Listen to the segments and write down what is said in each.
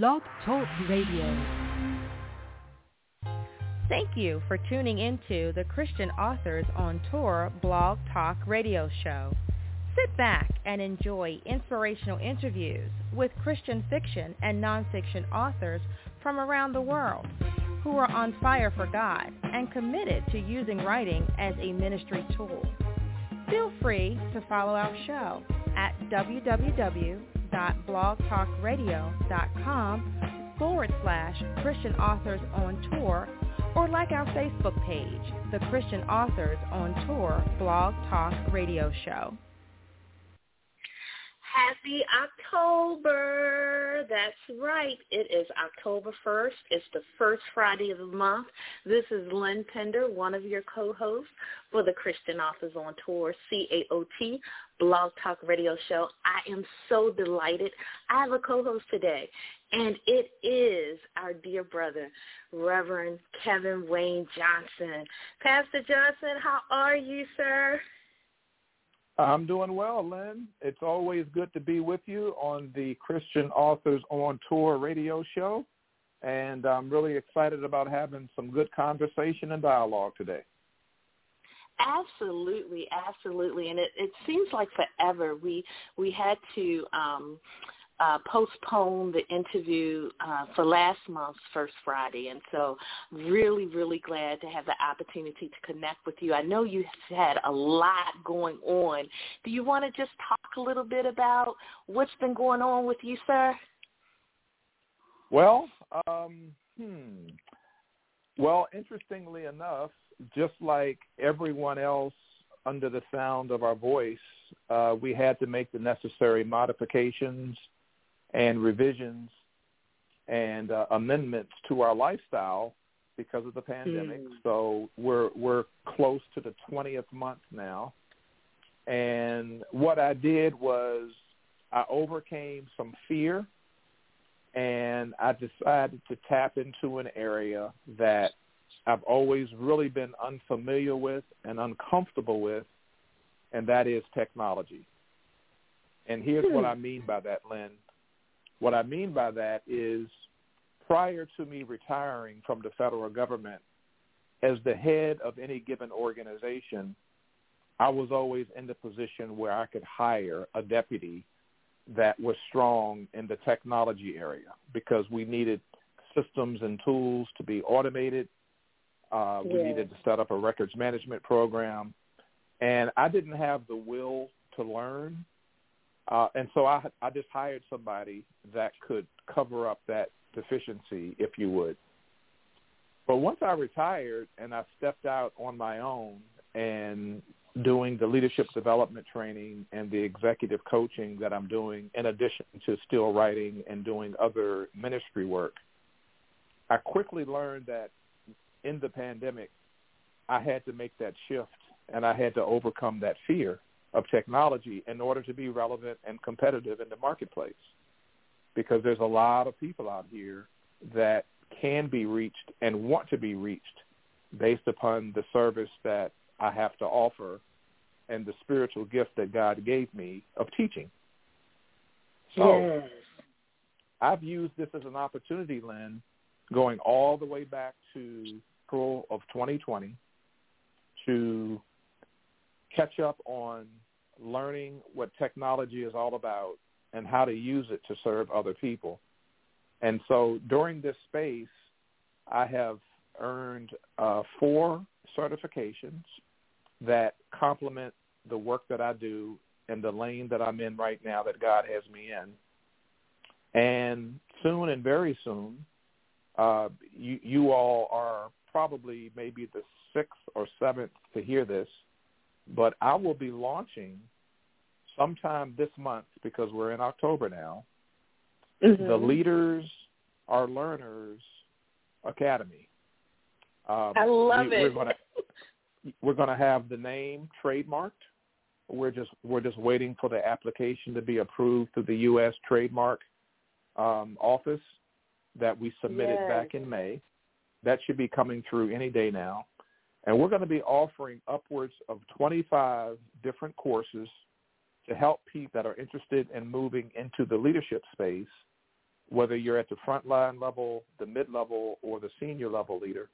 Blog Talk Radio. Thank you for tuning into the Christian Authors on Tour Blog Talk Radio Show. Sit back and enjoy inspirational interviews with Christian fiction and nonfiction authors from around the world who are on fire for God and committed to using writing as a ministry tool. Feel free to follow our show at www.blogtalkradio.com forward slash Christian Authors on Tour or like our Facebook page, the Christian Authors on Tour Blog Talk Radio Show. Happy October. That's right. It is October 1st. It's the first Friday of the month. This is Lynn Pinder, one of your co-hosts for the Christian Authors on Tour, CAOT, Blog Talk Radio Show. I am so delighted. I have a co-host today, and it is our dear brother, Reverend Kevin Wayne Johnson. Pastor Johnson, how are you, sir? I'm doing well, Lynn. It's always good to be with you on the Christian Authors on Tour radio show. And I'm really excited about having some good conversation and dialogue today. Absolutely, absolutely. And it, it seems like forever we we had to um uh, postpone the interview uh, for last month's First Friday. And so really, really glad to have the opportunity to connect with you. I know you've had a lot going on. Do you want to just talk a little bit about what's been going on with you, sir? Well, um, hmm. Well, interestingly enough, just like everyone else under the sound of our voice, uh, we had to make the necessary modifications – and revisions and uh, amendments to our lifestyle because of the pandemic. Mm. So we're we're close to the 20th month now. And what I did was I overcame some fear and I decided to tap into an area that I've always really been unfamiliar with and uncomfortable with, and that is technology. And here's what hmm. I mean by that, Lynn. What I mean by that is prior to me retiring from the federal government, as the head of any given organization, I was always in the position where I could hire a deputy that was strong in the technology area because we needed systems and tools to be automated. Uh, we needed to set up a records management program. And I didn't have the will to learn uh, and so I, I just hired somebody that could cover up that deficiency, if you would. But once I retired and I stepped out on my own and doing the leadership development training and the executive coaching that I'm doing in addition to still writing and doing other ministry work, I quickly learned that in the pandemic, I had to make that shift and I had to overcome that fear of technology in order to be relevant and competitive in the marketplace. Because there's a lot of people out here that can be reached and want to be reached based upon the service that I have to offer and the spiritual gift that God gave me of teaching. So yes. I've used this as an opportunity, Lynn, going all the way back to April of 2020 to catch up on learning what technology is all about and how to use it to serve other people. And so during this space, I have earned uh, four certifications that complement the work that I do and the lane that I'm in right now that God has me in. And soon and very soon, uh, you, you all are probably maybe the sixth or seventh to hear this, but I will be launching sometime this month because we're in October now. Mm-hmm. The Leaders Are Learners Academy. Um, I love we, it. We're gonna, we're going to have the name trademarked. We're just we're just waiting for the application to be approved through the U.S. trademark um, office that we submitted yes. back in May. That should be coming through any day now. And we're going to be offering upwards of 25 different courses to help people that are interested in moving into the leadership space whether you're at the frontline level, the mid-level, or the senior level leader.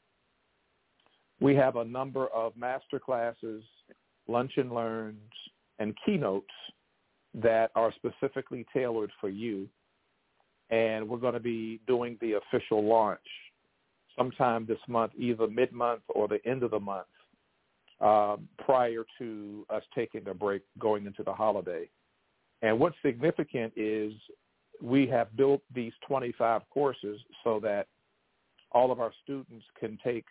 We have a number of master classes, lunch and learns, and keynotes that are specifically tailored for you. And we're going to be doing the official launch sometime this month, either mid-month or the end of the month, um, prior to us taking a break going into the holiday. And what's significant is we have built these 25 courses so that all of our students can take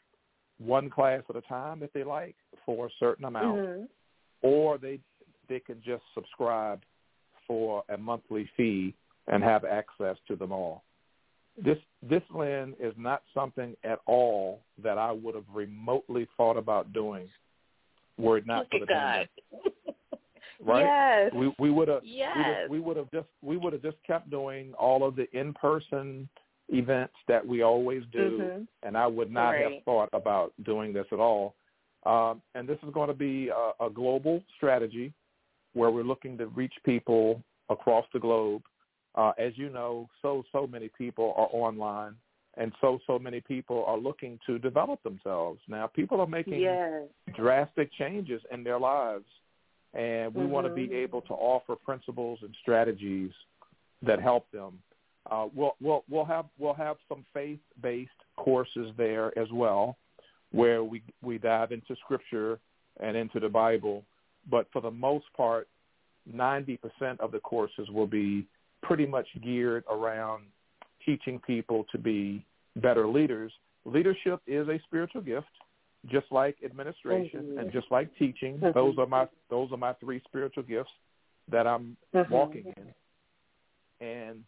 one class at a time if they like for a certain amount, mm-hmm. or they they can just subscribe for a monthly fee and have access to them all. This this Lynn is not something at all that I would have remotely thought about doing were it not Look for the God. right? Yes. We we would have yes. we would have just we would have just kept doing all of the in person events that we always do, mm-hmm. and I would not right. have thought about doing this at all. Um, and this is going to be a, a global strategy where we're looking to reach people across the globe. Uh, as you know, so so many people are online, and so so many people are looking to develop themselves. Now, people are making yes. drastic changes in their lives, and we mm-hmm. want to be able to offer principles and strategies that help them. Uh, we'll we'll we'll have we'll have some faith based courses there as well, where we we dive into scripture and into the Bible. But for the most part, ninety percent of the courses will be pretty much geared around teaching people to be better leaders. Leadership is a spiritual gift, just like administration mm-hmm. and just like teaching. Mm-hmm. Those are my those are my three spiritual gifts that I'm mm-hmm. walking in. And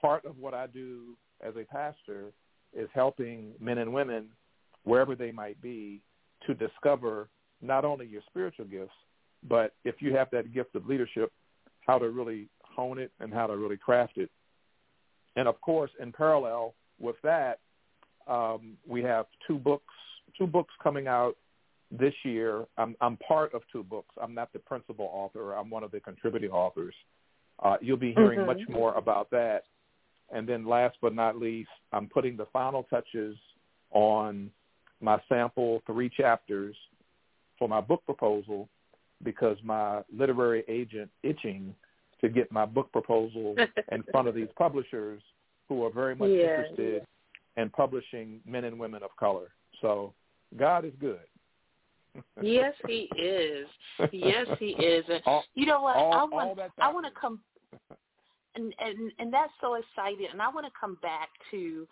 part of what I do as a pastor is helping men and women, wherever they might be, to discover not only your spiritual gifts, but if you have that gift of leadership, how to really it and how to really craft it. And of course, in parallel with that, um, we have two books, two books coming out this year. I'm, I'm part of two books. I'm not the principal author. I'm one of the contributing authors. Uh, you'll be hearing mm-hmm. much more about that. And then last but not least, I'm putting the final touches on my sample three chapters for my book proposal because my literary agent itching to get my book proposal in front of these publishers who are very much yeah. interested in publishing men and women of color. So God is good. yes, He is. Yes, He is. And all, you know what? all, I want I want to come and and and that's so exciting. And I want to come back to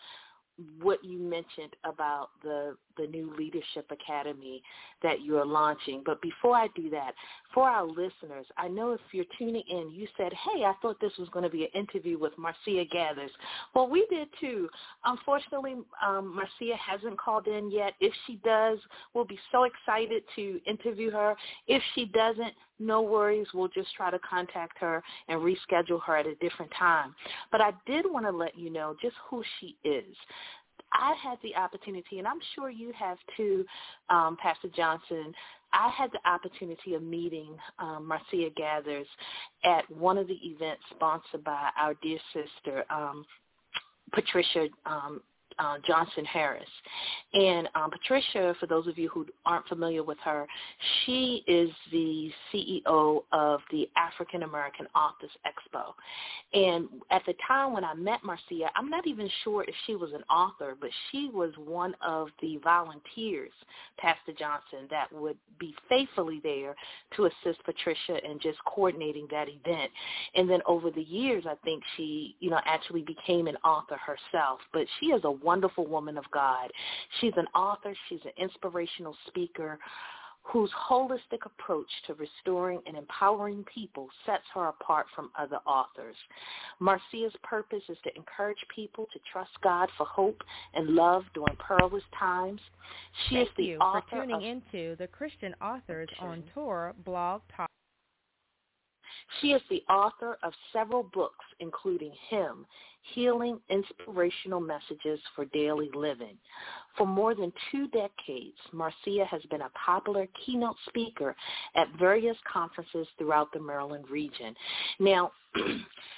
what you mentioned about the the new leadership academy that you're launching. But before I do that, for our listeners, I know if you're tuning in, you said, "Hey, I thought this was going to be an interview with Marcia Gethers." Well, we did too. Unfortunately, um, Marcia hasn't called in yet. If she does, we'll be so excited to interview her. If she doesn't, no worries. We'll just try to contact her and reschedule her at a different time. But I did want to let you know just who she is. I had the opportunity, and I'm sure you have too, um, Pastor Johnson. I had the opportunity of meeting um, Marcia Gethers at one of the events sponsored by our dear sister, um, Patricia um, uh, Johnson Harris. And um, Patricia, for those of you who aren't familiar with her, she is the CEO of the African American Authors Expo. And at the time when I met Marcia, I'm not even sure if she was an author, but she was one of the volunteers, Pastor Johnson, that would be faithfully there to assist Patricia in just coordinating that event. And then over the years, I think she, you know, actually became an author herself. But she is a wonderful woman of God. She's an author. She's an inspirational speaker whose holistic approach to restoring and empowering people sets her apart from other authors. Marcia's purpose is to encourage people to trust God for hope and love during perilous times. She Thank is the you author for tuning of, into the Christian Authors on Tour blog talk. She is the author of several books, including Him, Healing Inspirational Messages for Daily Living. For more than two decades, Marcia has been a popular keynote speaker at various conferences throughout the Maryland region. Now,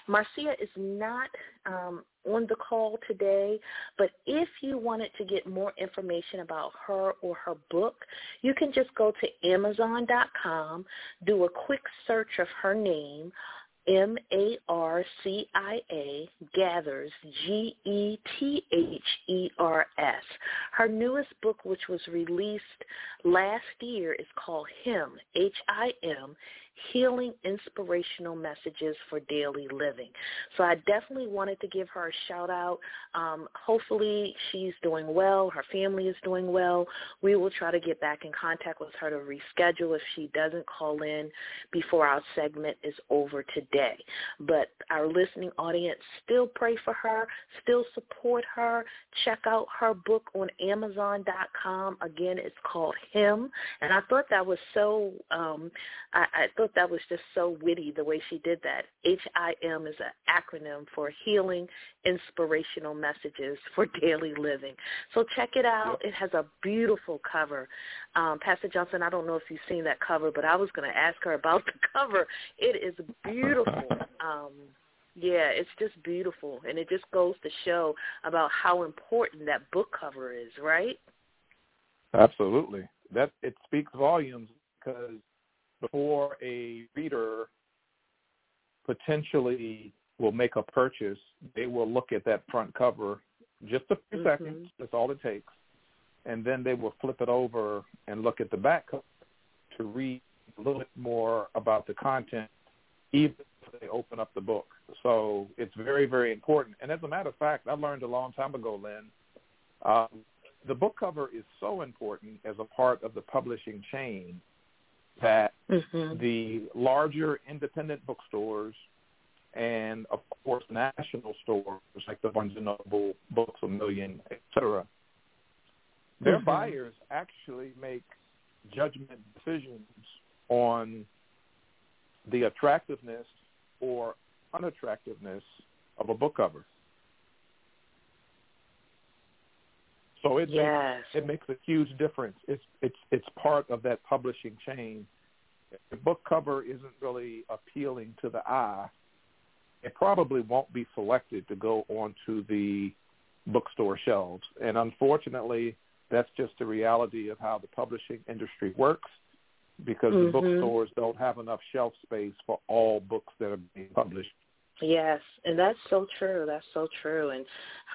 Marcia is not um, on the call today, but if you wanted to get more information about her or her book, you can just go to Amazon.com, do a quick search of her name, M-A-R-C-I-A, Gethers, G-E-T-H-E-R-S. Her newest book, which was released last year, is called Him, H-I-M, healing inspirational messages for daily living. So I definitely wanted to give her a shout out. Um, hopefully she's doing well. Her family is doing well. We will try to get back in contact with her to reschedule if she doesn't call in before our segment is over today. But our listening audience still pray for her, still support her. Check out her book on Amazon.com. Again, it's called Him. And I thought that was so, um, I, I thought thought that was just so witty the way she did that. HIM is an acronym for Healing Inspirational Messages for Daily Living. So check it out. It has a beautiful cover. Um, Pastor Johnson, I don't know if you've seen that cover, but I was going to ask her about the cover. It is beautiful. Um, yeah, it's just beautiful, and it just goes to show about how important that book cover is, right? Absolutely. That it speaks volumes because before a reader potentially will make a purchase, they will look at that front cover just a few mm-hmm. seconds. That's all it takes. And then they will flip it over and look at the back cover to read a little bit more about the content, even if they open up the book. So it's very, very important. And as a matter of fact, I learned a long time ago, Lynn, um, the book cover is so important as a part of the publishing chain that mm-hmm. the larger independent bookstores and of course national stores like the Barnes and Noble, Books a Million, etc. Their mm-hmm. buyers actually make judgment decisions on the attractiveness or unattractiveness of a book cover. So it yes. makes, it makes a huge difference. It's it's it's part of that publishing chain. If the book cover isn't really appealing to the eye, it probably won't be selected to go onto the bookstore shelves. And unfortunately, that's just the reality of how the publishing industry works because mm-hmm. the bookstores don't have enough shelf space for all books that are being published. Yes, and that's so true. That's so true. And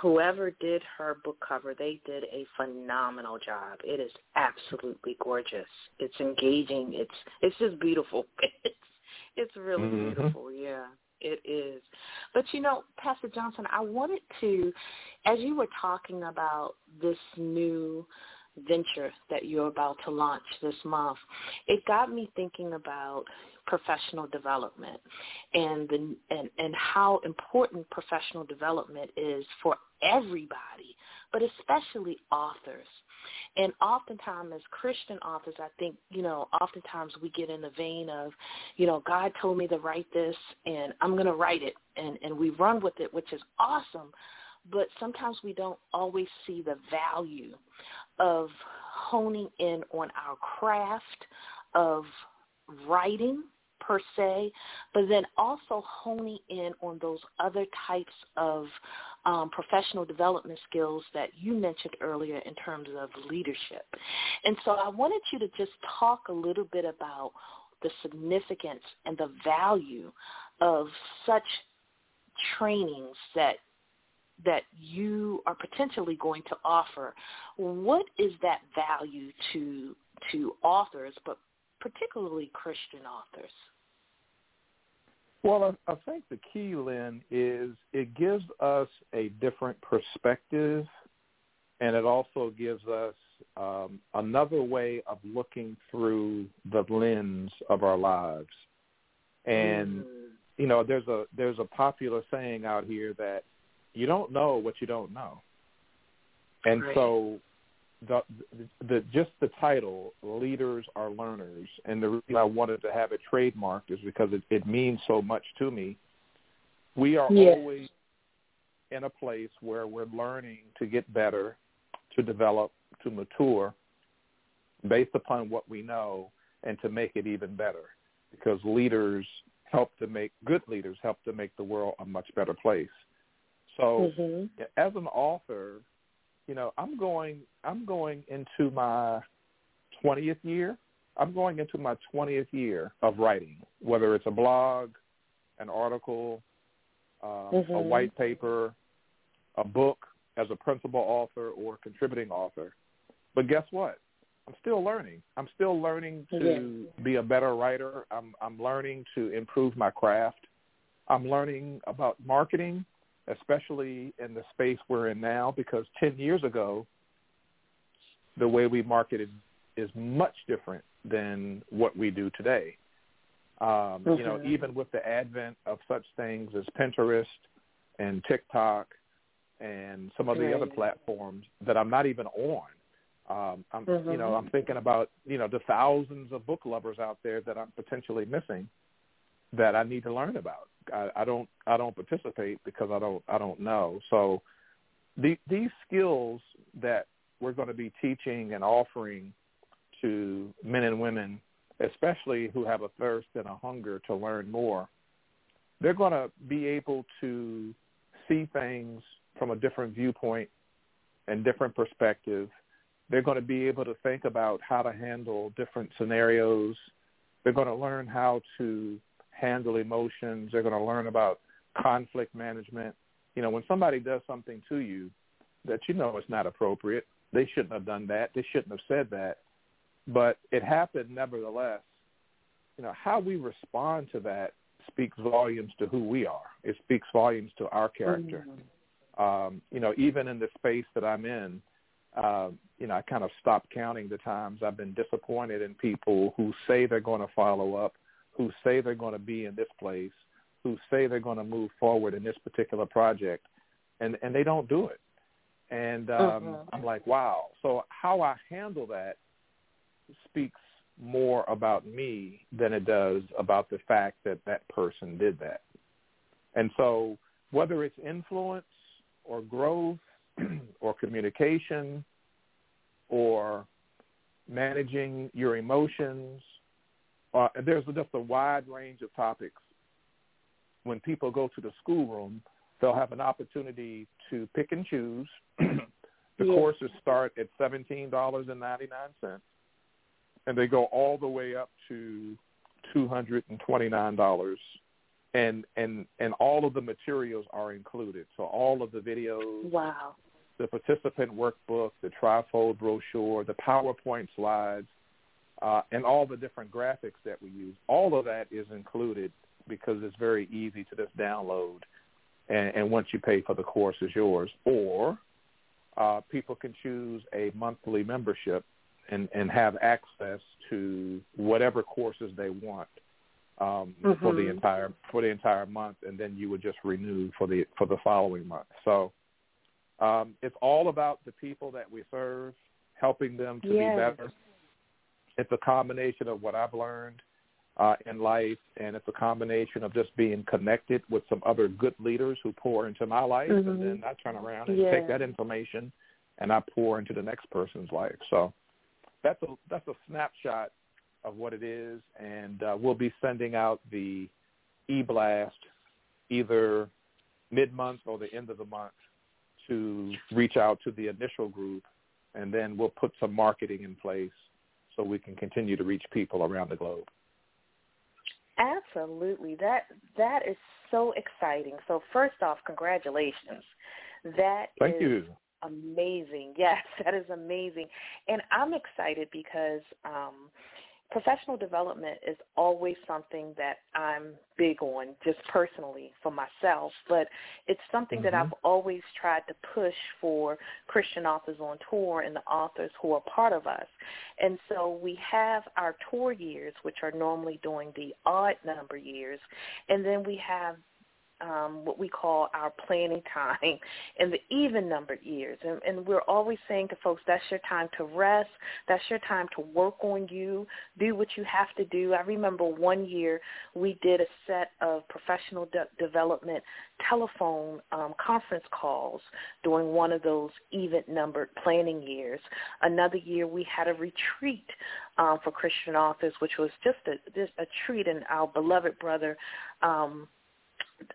whoever did her book cover, they did a phenomenal job. It is absolutely gorgeous. It's engaging. It's it's just beautiful. It's it's really mm-hmm. beautiful. Yeah, it is. But you know, Pastor Johnson, I wanted to, as you were talking about this new venture that you're about to launch this month, it got me thinking about professional development and the and, and how important professional development is for everybody, but especially authors. And oftentimes as Christian authors, I think, you know, oftentimes we get in the vein of, you know, God told me to write this and I'm going to write it and, and we run with it, which is awesome. But sometimes we don't always see the value of honing in on our craft of writing per se, but then also honing in on those other types of um, professional development skills that you mentioned earlier in terms of leadership. And so I wanted you to just talk a little bit about the significance and the value of such trainings that that you are potentially going to offer. What is that value to to authors, but particularly Christian authors? Well, I, I think the key, Lynn, is it gives us a different perspective, and it also gives us um, another way of looking through the lens of our lives. And mm. you know, there's a there's a popular saying out here that you don't know what you don't know, and right. so the, the just the title leaders are learners and the reason i wanted to have it trademarked is because it, it means so much to me we are yes. always in a place where we're learning to get better to develop to mature based upon what we know and to make it even better because leaders help to make good leaders help to make the world a much better place So mm-hmm. as an author, you know, I'm going I'm going into my 20th year. I'm going into my 20th year of writing, whether it's a blog, an article, um, mm-hmm. a white paper, a book as a principal author or contributing author. But guess what? I'm still learning. I'm still learning to yes. be a better writer. I'm I'm learning to improve my craft. I'm learning about marketing, especially in the space we're in now because 10 years ago the way we marketed is much different than what we do today. Um, mm-hmm. You know, even with the advent of such things as Pinterest and TikTok and some of the right. other platforms that I'm not even on. Um, I'm, mm-hmm. you know, I'm thinking about you know the thousands of book lovers out there that I'm potentially missing that I need to learn about. I, I don't I don't participate because I don't I don't know. So the, these skills that we're going to be teaching and offering to men and women, especially who have a thirst and a hunger to learn more, they're going to be able to see things from a different viewpoint and different perspective. They're going to be able to think about how to handle different scenarios. They're going to learn how to handle emotions. They're going to learn about conflict management. You know, when somebody does something to you that you know is not appropriate, they shouldn't have done that. They shouldn't have said that. But it happened nevertheless. You know, how we respond to that speaks volumes to who we are. It speaks volumes to our character. Mm-hmm. Um, you know, even in the space that I'm in, uh, you know, I kind of stopped counting the times I've been disappointed in people who say they're going to follow up, who say they're going to be in this place, who say they're going to move forward in this particular project, and and they don't do it. And um, mm-hmm. I'm like, wow. So how I handle that speaks more about me than it does about the fact that that person did that. And so whether it's influence or growth or communication or managing your emotions, uh, there's just a wide range of topics. When people go to the schoolroom, they'll have an opportunity to pick and choose. the yes. courses start at $17.99 and they go all the way up to two hundred and twenty nine dollars and and and all of the materials are included so all of the videos wow the participant workbook the trifold brochure the powerpoint slides uh, and all the different graphics that we use all of that is included because it's very easy to just download and, and once you pay for the course is yours or uh, people can choose a monthly membership and, and have access to whatever courses they want um, mm-hmm. for the entire for the entire month, and then you would just renew for the for the following month. So um, it's all about the people that we serve, helping them to yes. be better. It's a combination of what I've learned uh, in life, and it's a combination of just being connected with some other good leaders who pour into my life, mm-hmm. and then I turn around and yeah. take that information and I pour into the next person's life. So that's a that's a snapshot of what it is, and uh, we'll be sending out the e-blast either mid-month or the end of the month to reach out to the initial group, and then we'll put some marketing in place so we can continue to reach people around the globe. Absolutely, that that is so exciting. So first off, congratulations. That Thank is you amazing. Yes, that is amazing. And I'm excited because um, professional development is always something that I'm big on, just personally for myself. But it's something mm-hmm. that I've always tried to push for Christian authors on tour and the authors who are part of us. And so we have our tour years, which are normally during the odd number years, and then we have um, what we call our planning time in the even numbered years. And, and we're always saying to folks, that's your time to rest. That's your time to work on you. Do what you have to do. I remember one year we did a set of professional de- development telephone um, conference calls during one of those even numbered planning years. Another year we had a retreat um, for Christian authors, which was just a, just a treat. And our beloved brother, um,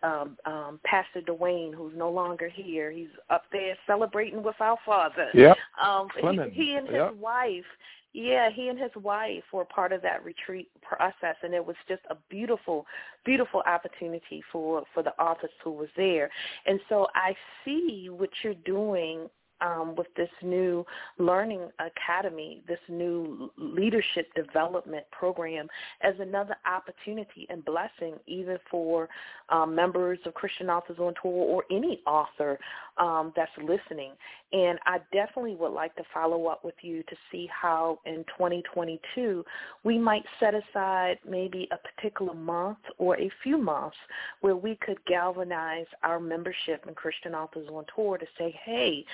um, um, Pastor Dwayne, who's no longer here. He's up there celebrating with our father. Yep. Um, he, he and his Yep. wife, yeah, he and his wife were part of that retreat process, and it was just a beautiful, beautiful opportunity for for the authors who was there. And so I see what you're doing um, with this new learning academy, this new leadership development program as another opportunity and blessing even for um, members of Christian Authors on Tour or any author um, that's listening. And I definitely would like to follow up with you to see how in 2022 we might set aside maybe a particular month or a few months where we could galvanize our membership in Christian Authors on Tour to say, hey,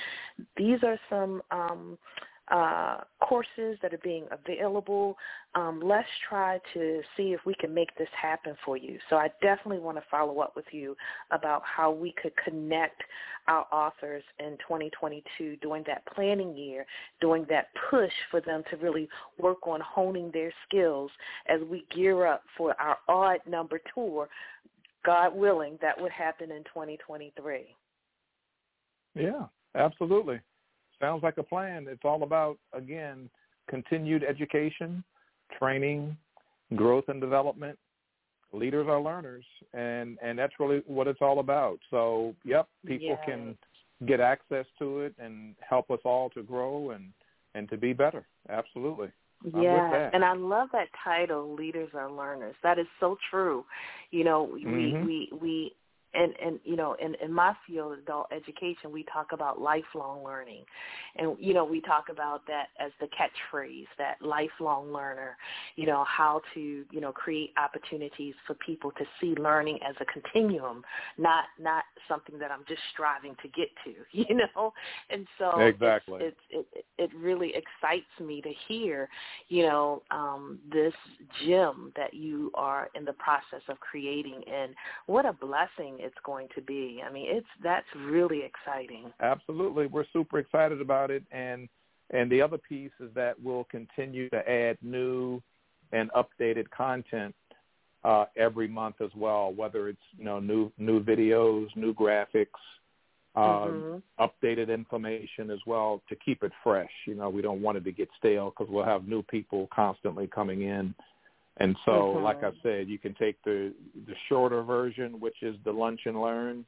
these are some um, uh, courses that are being available. Um, let's try to see if we can make this happen for you. So I definitely want to follow up with you about how we could connect our authors in 2022 during that planning year, during that push for them to really work on honing their skills as we gear up for our odd number tour. God willing, that would happen in 2023. Yeah, absolutely. Sounds like a plan. It's all about, again, continued education, training, growth and development. Leaders are learners, and, and that's really what it's all about. So, yep, people Yes. can get access to it and help us all to grow and, and to be better. Absolutely. Yeah, and I love that title, "Leaders Are Learners." That is so true. You know, we Mhm. we we and and you know, in in my field, of adult education, we talk about lifelong learning, and you know, we talk about that as the catchphrase, that lifelong learner. You know, how to you know create opportunities for people to see learning as a continuum, not not something that I'm just striving to get to. You know, and so it's- Exactly. it's, it it really excites me to hear you know, um, this gym that you are in the process of creating, and what a blessing it's going to be. I mean, it's that's really exciting. Absolutely. We're super excited about it and and the other piece is that we'll continue to add new and updated content uh, every month as well, whether it's you know new new videos, new graphics, um, Mhm. updated information as well to keep it fresh. You know, we don't want it to get stale because we'll have new people constantly coming in. And so, Mhm. like I said, you can take the the shorter version, which is the lunch and learn,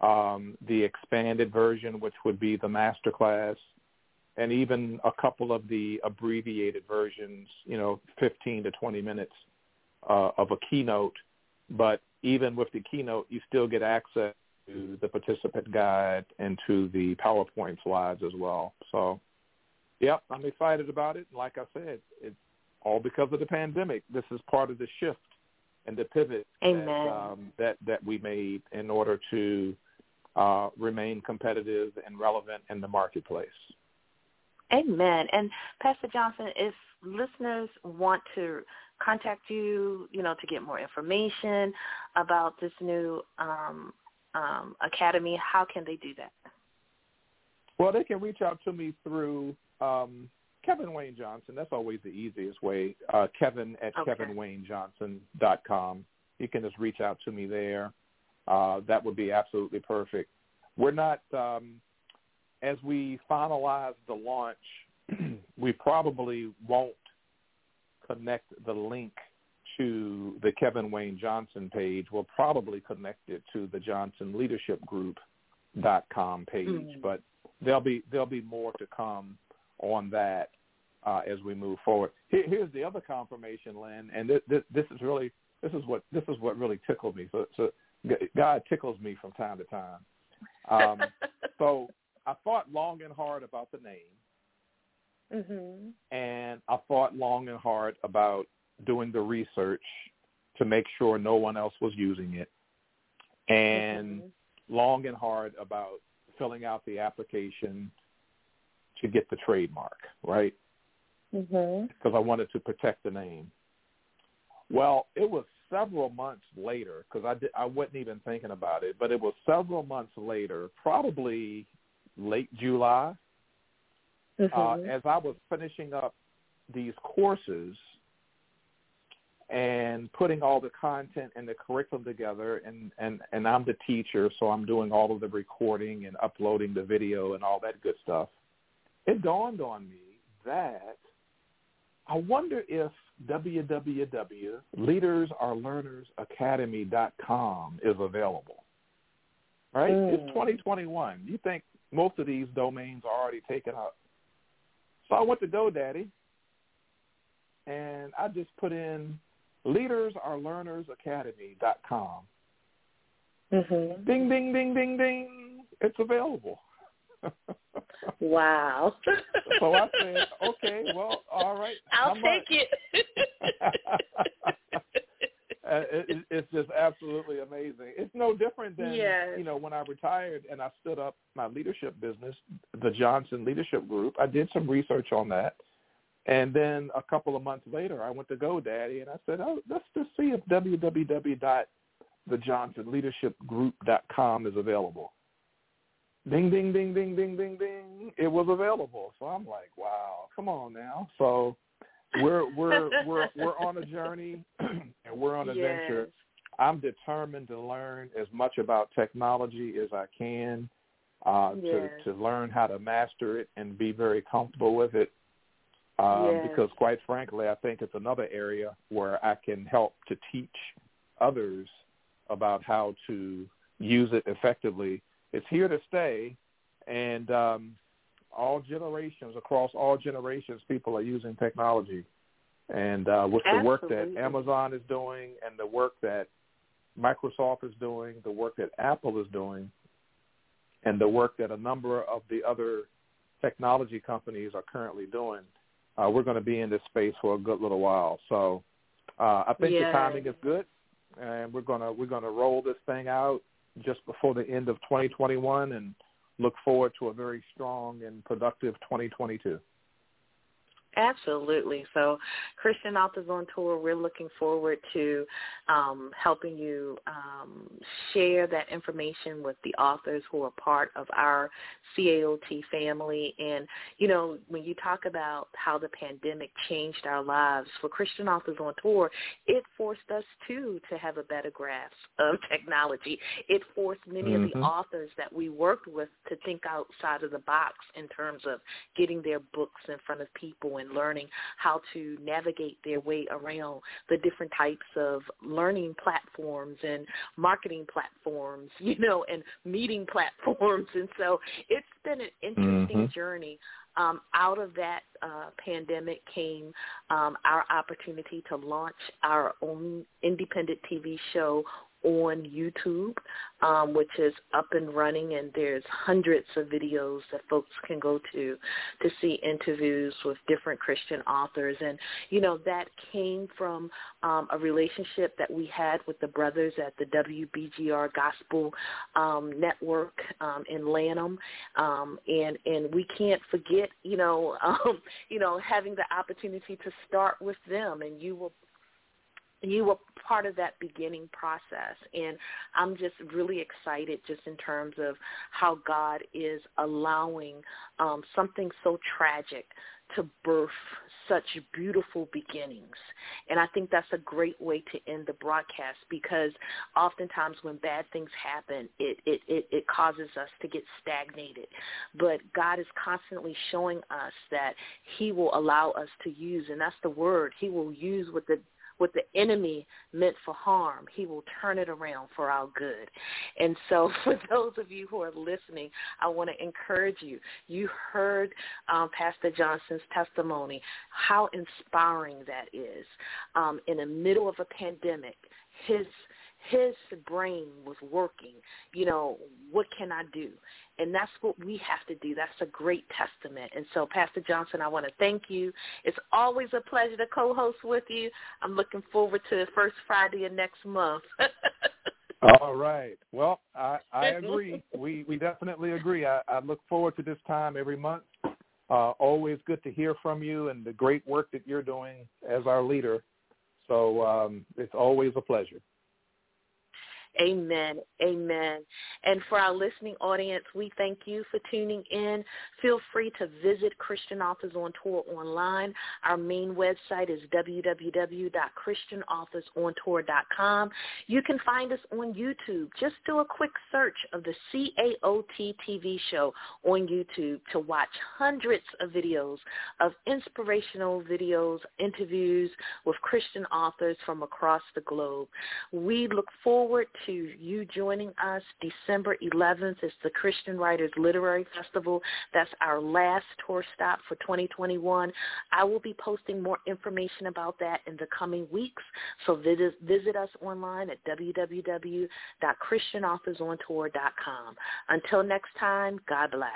um, the expanded version, which would be the master class, and even a couple of the abbreviated versions, you know, 15 to 20 minutes uh, of a keynote. But even with the keynote, you still get access to the participant guide and to the PowerPoint slides as well. So, yep, I'm excited about it. And like I said, it's all because of the pandemic. This is part of the shift and the pivot that um, that that we made in order to uh, remain competitive and relevant in the marketplace. Amen. And Pastor Johnson, if listeners want to contact you, you know, to get more information about this new um, um, academy, how can they do that? Well, they can reach out to me through um, Kevin Wayne Johnson. That's always the easiest way. Uh, Kevin at Okay. kevinwaynejohnson.com. You can just reach out to me there. Uh, that would be absolutely perfect. We're not, um, as we finalize the launch, we probably won't connect the link to the Kevin Wayne Johnson page. We'll probably connect it to the Johnson Leadership Group dot com page, Mhm. but there'll be there'll be more to come on that uh, as we move forward. Here, here's the other confirmation, Lynn, and this, this, this is really this is what this is what really tickled me. So, so God tickles me from time to time. Um, so I thought long and hard about the name, mhm. and I thought long and hard about doing the research to make sure no one else was using it, and Mhm. long and hard about filling out the application to get the trademark, right? Mhm. Because I wanted to protect the name. Well, it was several months later because I did, I wasn't even thinking about it, but it was several months later, probably late July, uh, Mhm. as I was finishing up these courses, and putting all the content and the curriculum together and, and, and I'm the teacher, so I'm doing all of the recording and uploading the video and all that good stuff. It dawned on me that I wonder if www.leadersarelearnersacademy.com is available. Right? Mm. It's 2021. You think most of these domains are already taken up. So I went to GoDaddy and I just put in leadersarelearnersacademy.com. Mm-hmm. Ding, ding, ding, ding, ding. It's available. Wow. so I said, okay, well, all right. I'll take it. Uh, it, it's just absolutely amazing. It's no different than yes. you know when I retired and I stood up my leadership business, the Johnson Leadership Group. I did some research on that, and then a couple of months later, I went to GoDaddy and I said, "Oh, let's just see if www.thejohnsonleadershipgroup.com is available." Ding, ding, ding, ding, ding, ding, ding. It was available. So I'm like, "Wow, come on now!" So we're we're we're we're on a journey and we're on a yes. venture. I'm determined to learn as much about technology as I can, uh, yes. to to learn how to master it and be very comfortable with it. Um, yes. Because quite frankly, I think it's another area where I can help to teach others about how to use it effectively. It's here to stay, and um, all generations, across all generations, people are using technology. And uh, with Absolutely. the work that Amazon is doing and the work that Microsoft is doing, the work that Apple is doing, and the work that a number of the other technology companies are currently doing, uh, we're going to be in this space for a good little while. So uh, I think yes. the timing is good, and we're going to we're going to roll this thing out just before the end of 2021, and look forward to a very strong and productive 2022. Absolutely. So, Christian Authors on Tour, we're looking forward to um, helping you um, share that information with the authors who are part of our CAOT family. And, you know, when you talk about how the pandemic changed our lives, for Christian Authors on Tour, it forced us, too, to have a better grasp of technology. It forced many mm-hmm. of the authors that we worked with to think outside of the box in terms of getting their books in front of people and and learning how to navigate their way around the different types of learning platforms and marketing platforms, you know, and meeting platforms. And so it's been an interesting mm-hmm. journey. Um, out of that uh, pandemic came um, our opportunity to launch our own independent TV show on YouTube, um, which is up and running, and there's hundreds of videos that folks can go to to see interviews with different Christian authors. And, you know, that came from um, a relationship that we had with the brothers at the WBGR Gospel um, Network um, in Lanham. Um, and, and we can't forget, you know, um, you know, having the opportunity to start with them. And you were you were part of that beginning process and i'm just really excited just in terms of how god is allowing um, something so tragic to birth such beautiful beginnings. And I think that's a great way to end the broadcast because oftentimes when bad things happen, it, it, it, it causes us to get stagnated. But God is constantly showing us that he will allow us to use, and that's the word, he will use what the what the enemy meant for harm, he will turn it around for our good. And so for those of you who are listening, I want to encourage you. You heard um, Pastor Johnson's testimony, how inspiring that is. Um, in the middle of a pandemic, his his brain was working. You know, what can I do? And that's what we have to do. That's a great testament. And so, Pastor Johnson, I want to thank you. It's always a pleasure to co-host with you. I'm looking forward to the first Friday of next month. All right. Well, I, I agree. we we definitely agree. I, I look forward to this time every month. Uh, always good to hear from you and the great work that you're doing as our leader. So um, it's always a pleasure. Amen. Amen. And for our listening audience, we thank you for tuning in. Feel free to visit Christian Authors on Tour online. Our main website is www.christianauthorsontour.com. You can find us on YouTube. Just do a quick search of the CAOT TV show on YouTube to watch hundreds of videos of inspirational videos, interviews with Christian authors from across the globe. We look forward to you joining us December 11th. is the Christian Writers Literary Festival. That's our last tour stop for 2021. I will be posting more information about that in the coming weeks. So visit, visit us online at www.christianauthorsontour.com. Until next time, God bless.